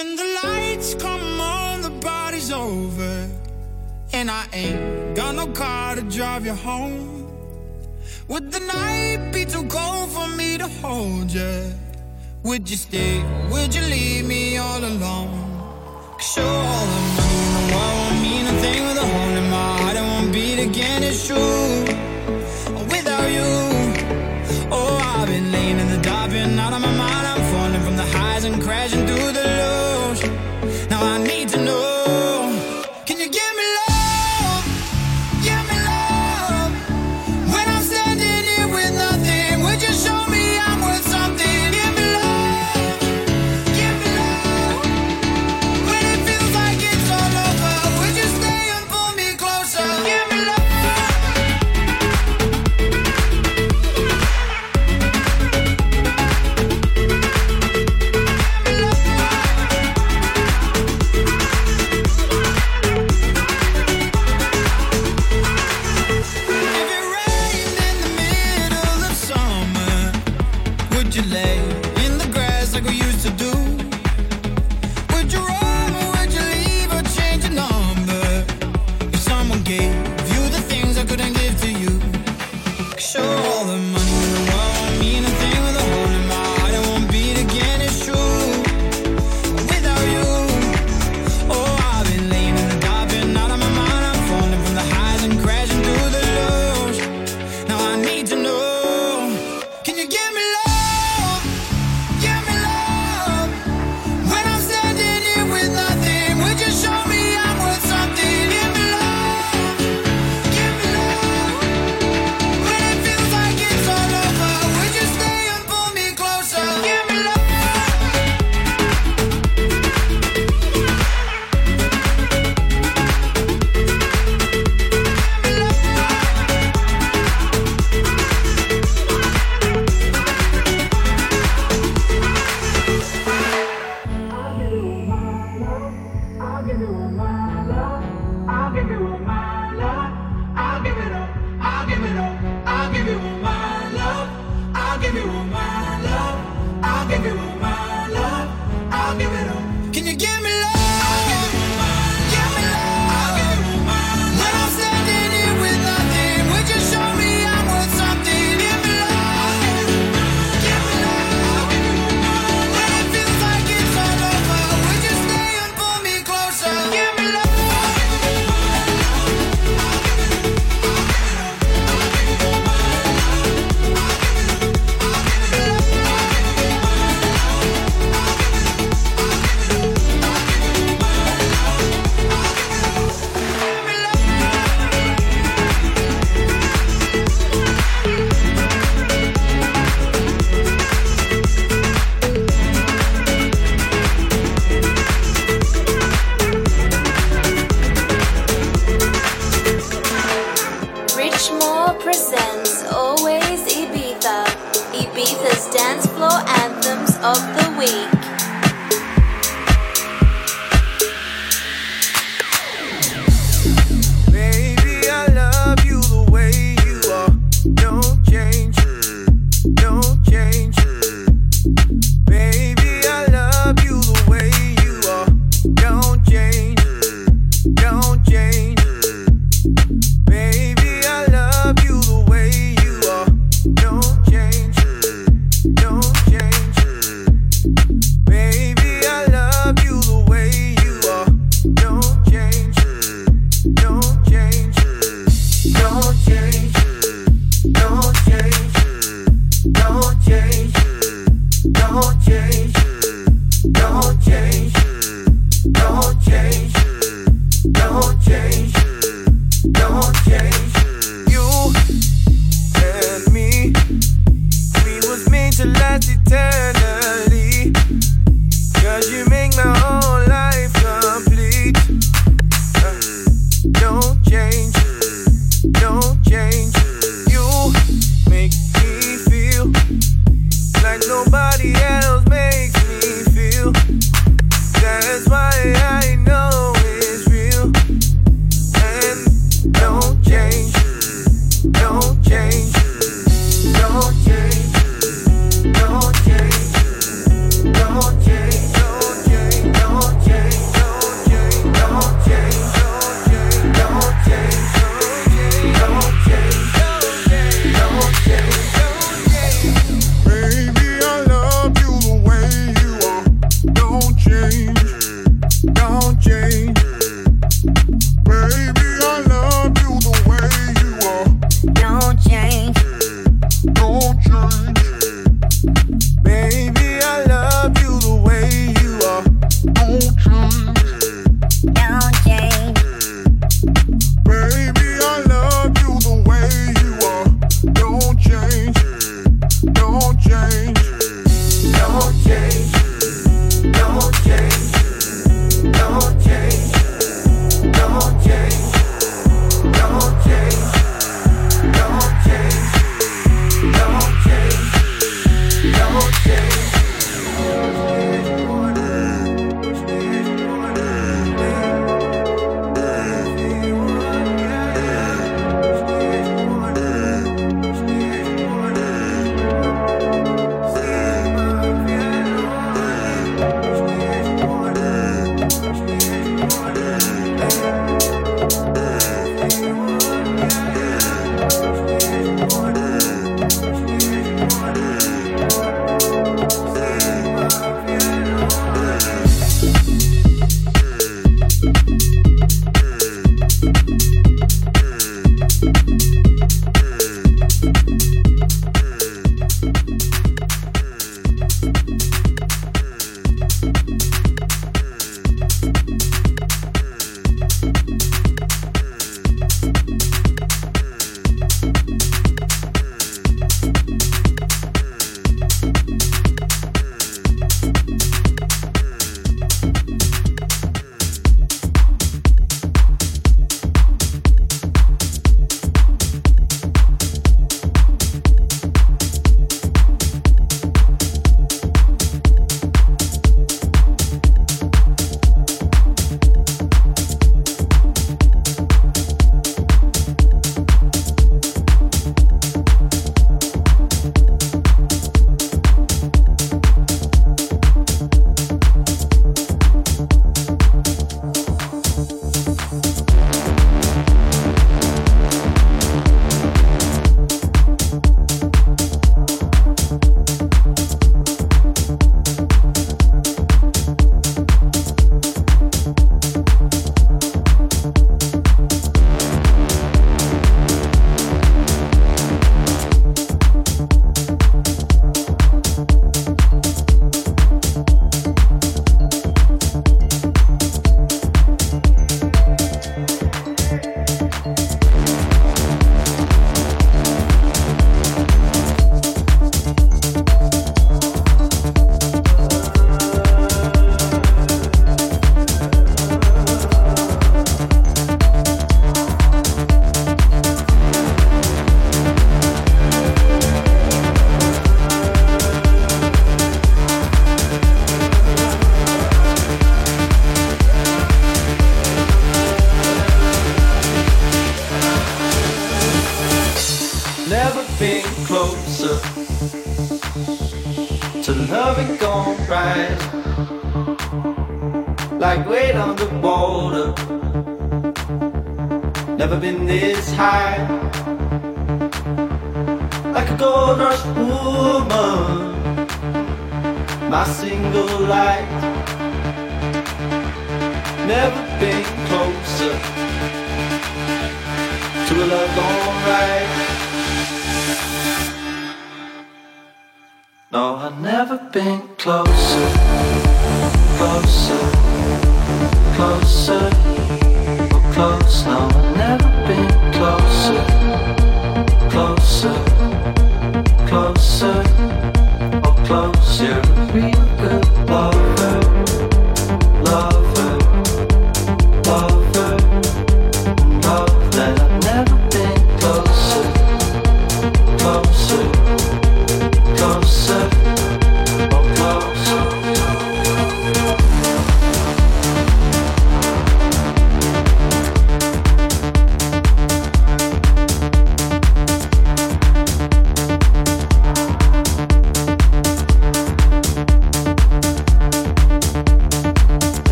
When the lights come on, the party's over. And I ain't got no car to drive you home. Would the night be too cold for me to hold you? Would you stay? Would you leave me all alone? Cause you're all I know. I won't mean a thing with a hole in my heart. I won't beat again, it's true. Without you, oh, I've been laying in the dark, been out of my mind. I'm falling from the highs and crashing through the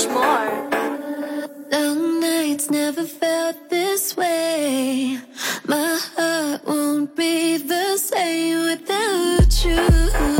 Put felt this way. my heart won't coming the same without lips.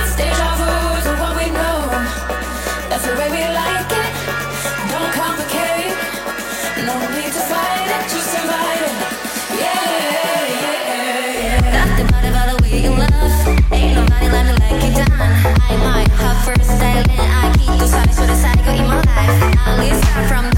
From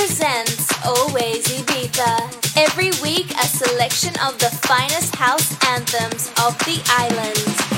presents Always Ibiza. Every week, a selection of the finest house anthems of the islands.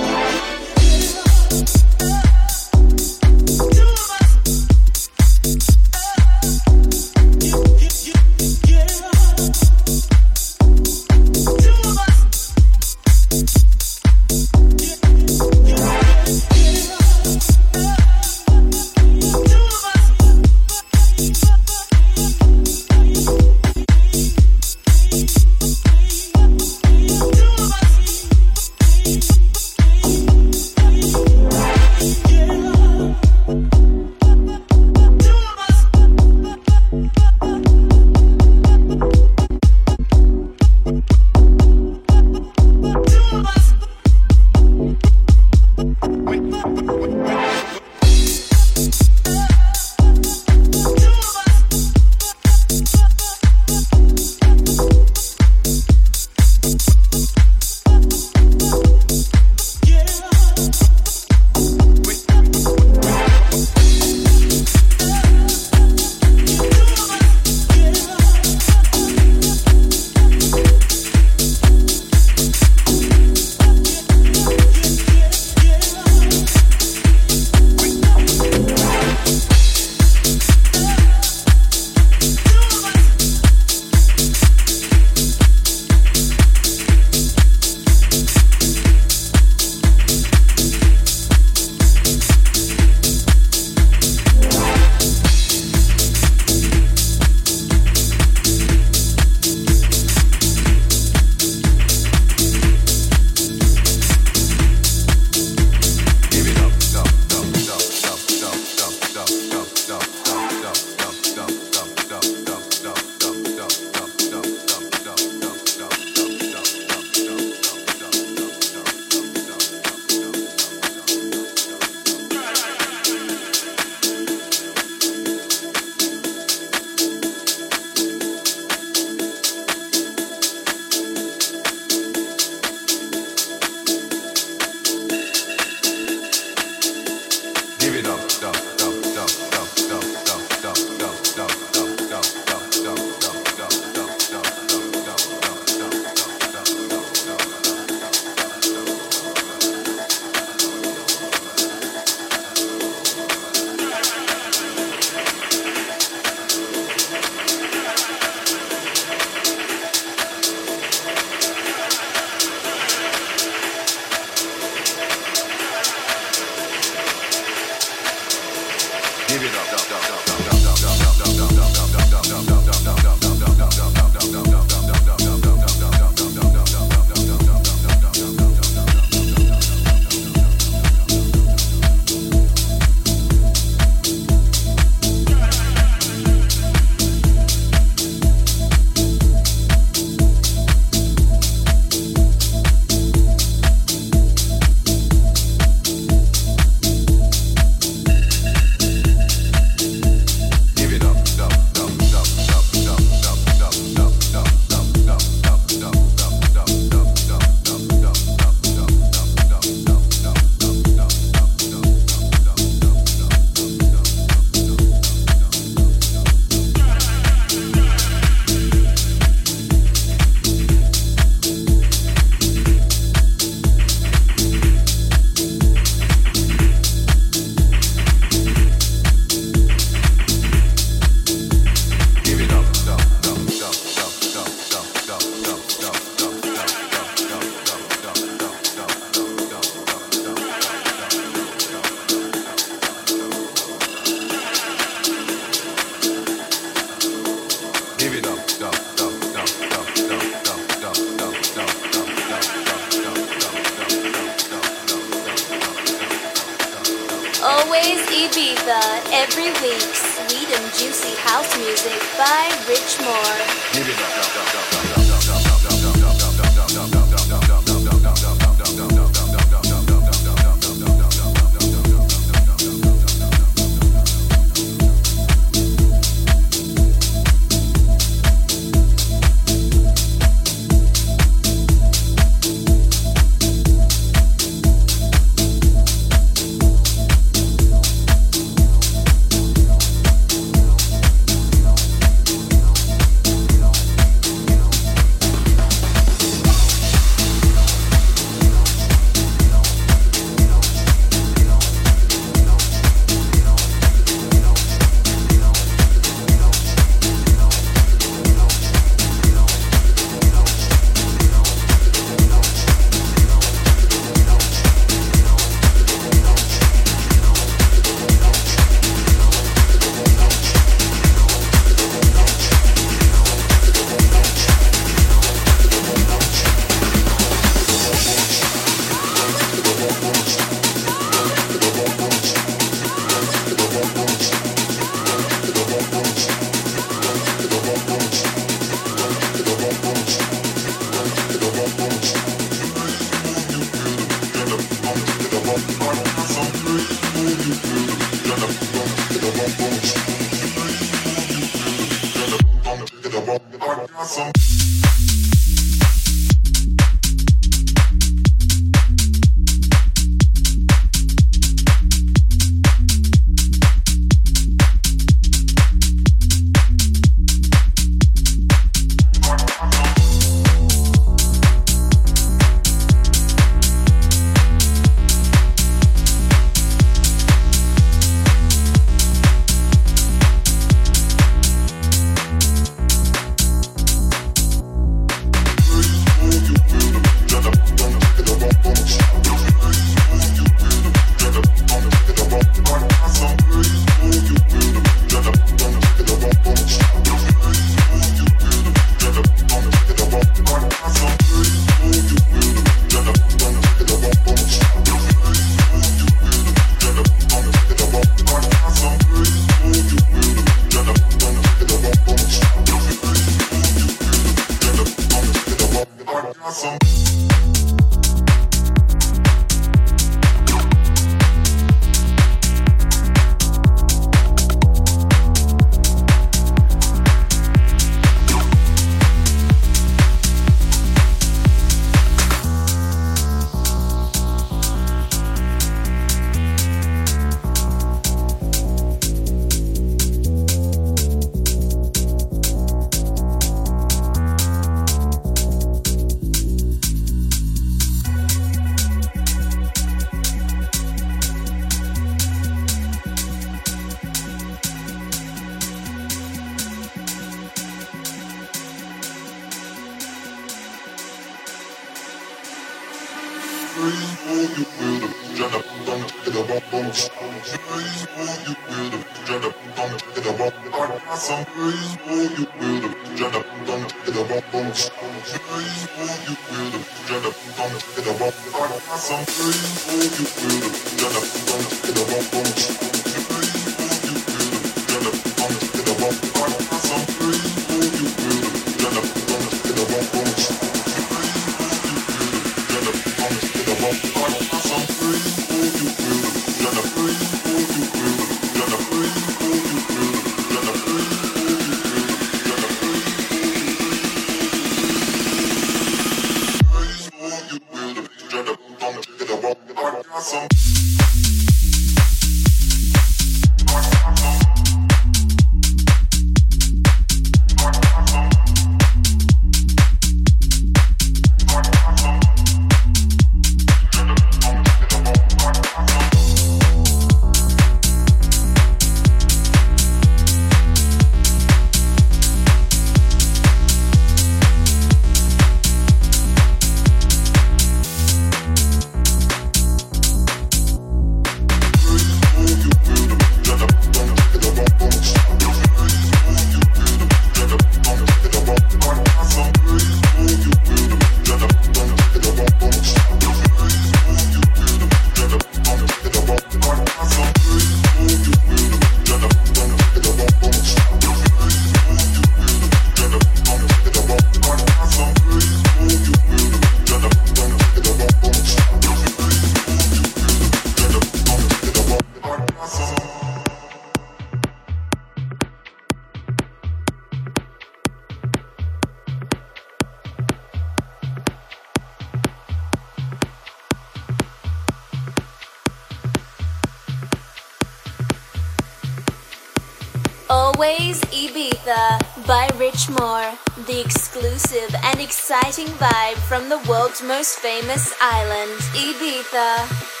Most famous island, Ibiza.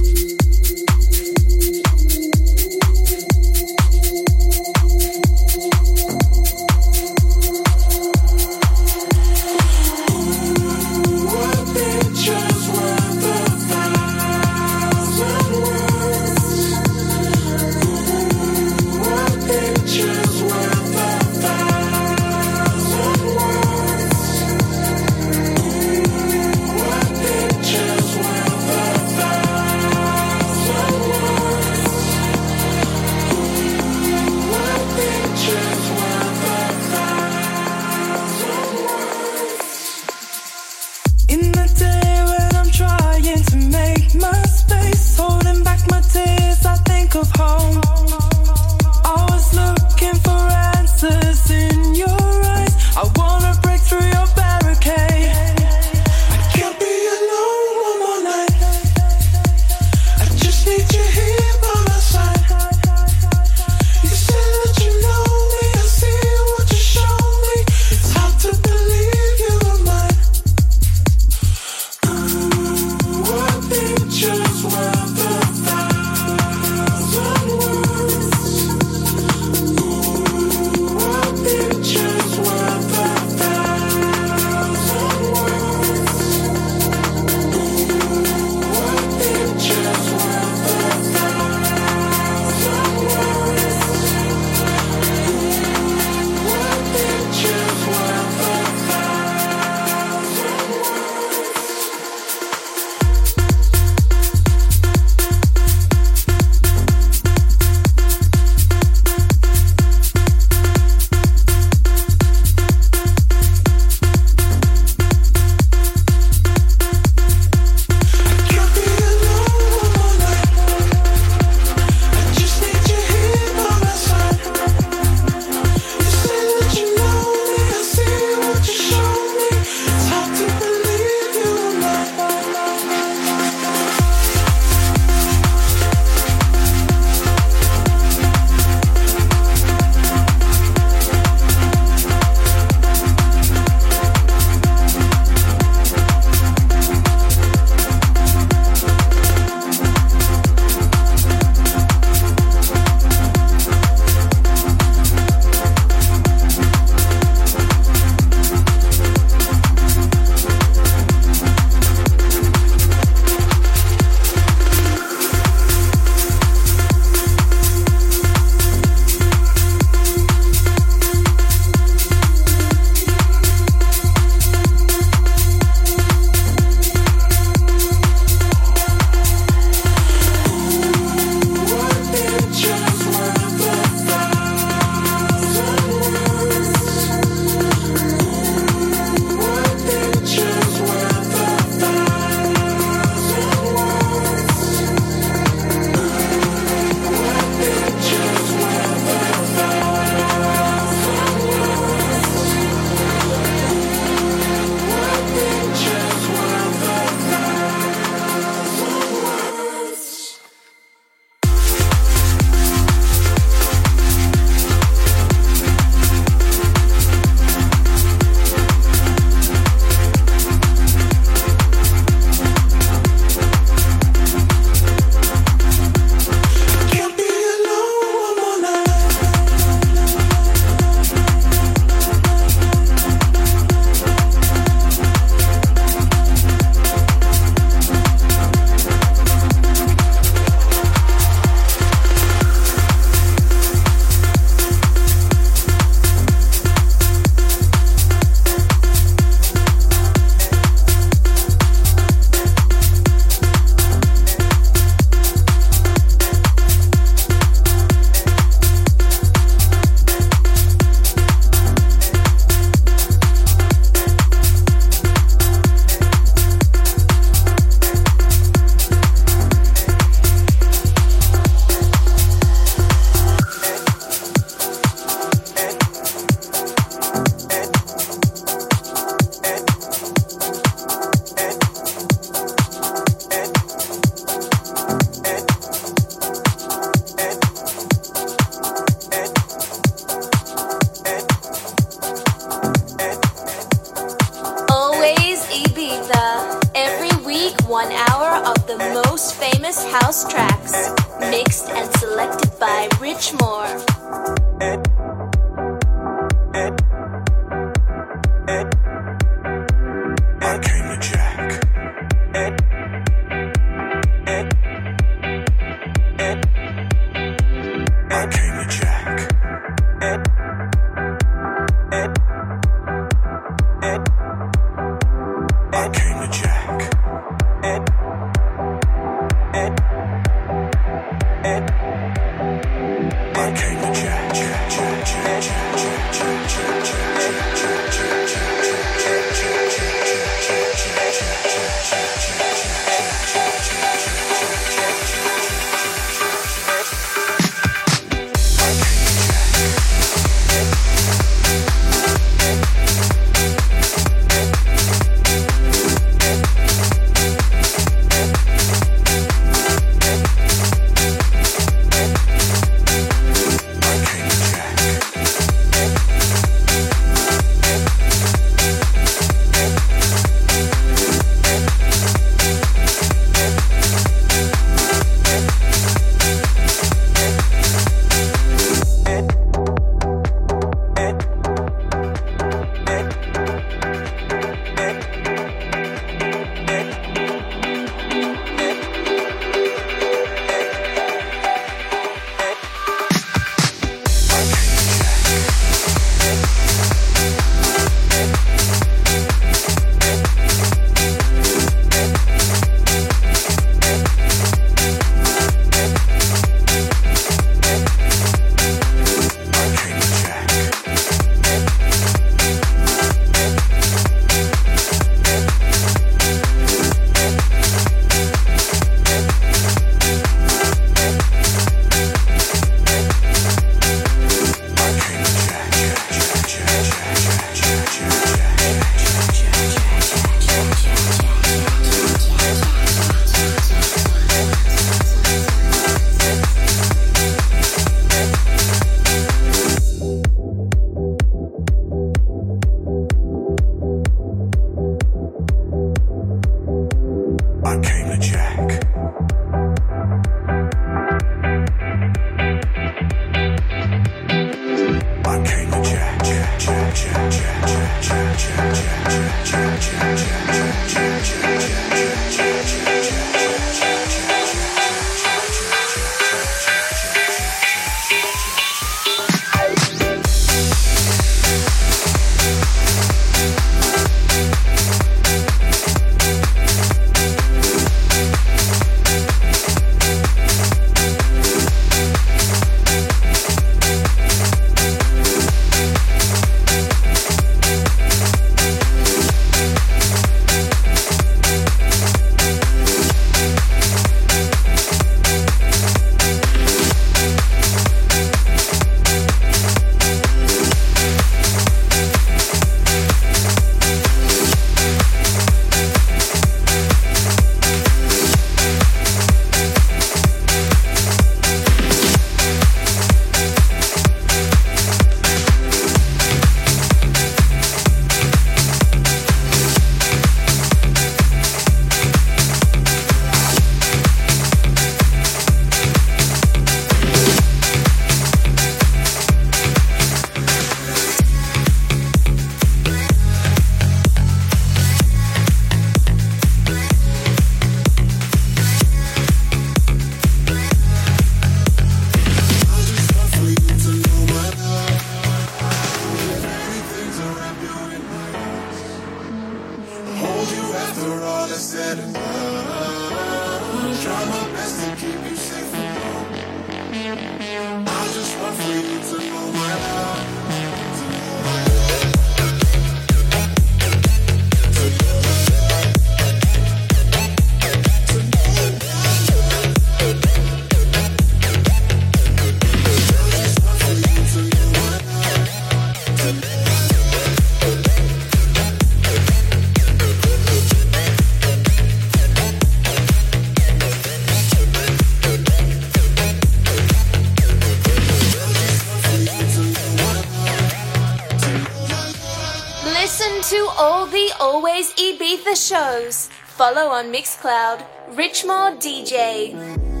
Ibiza shows. Follow on Mixcloud, Richmore DJ.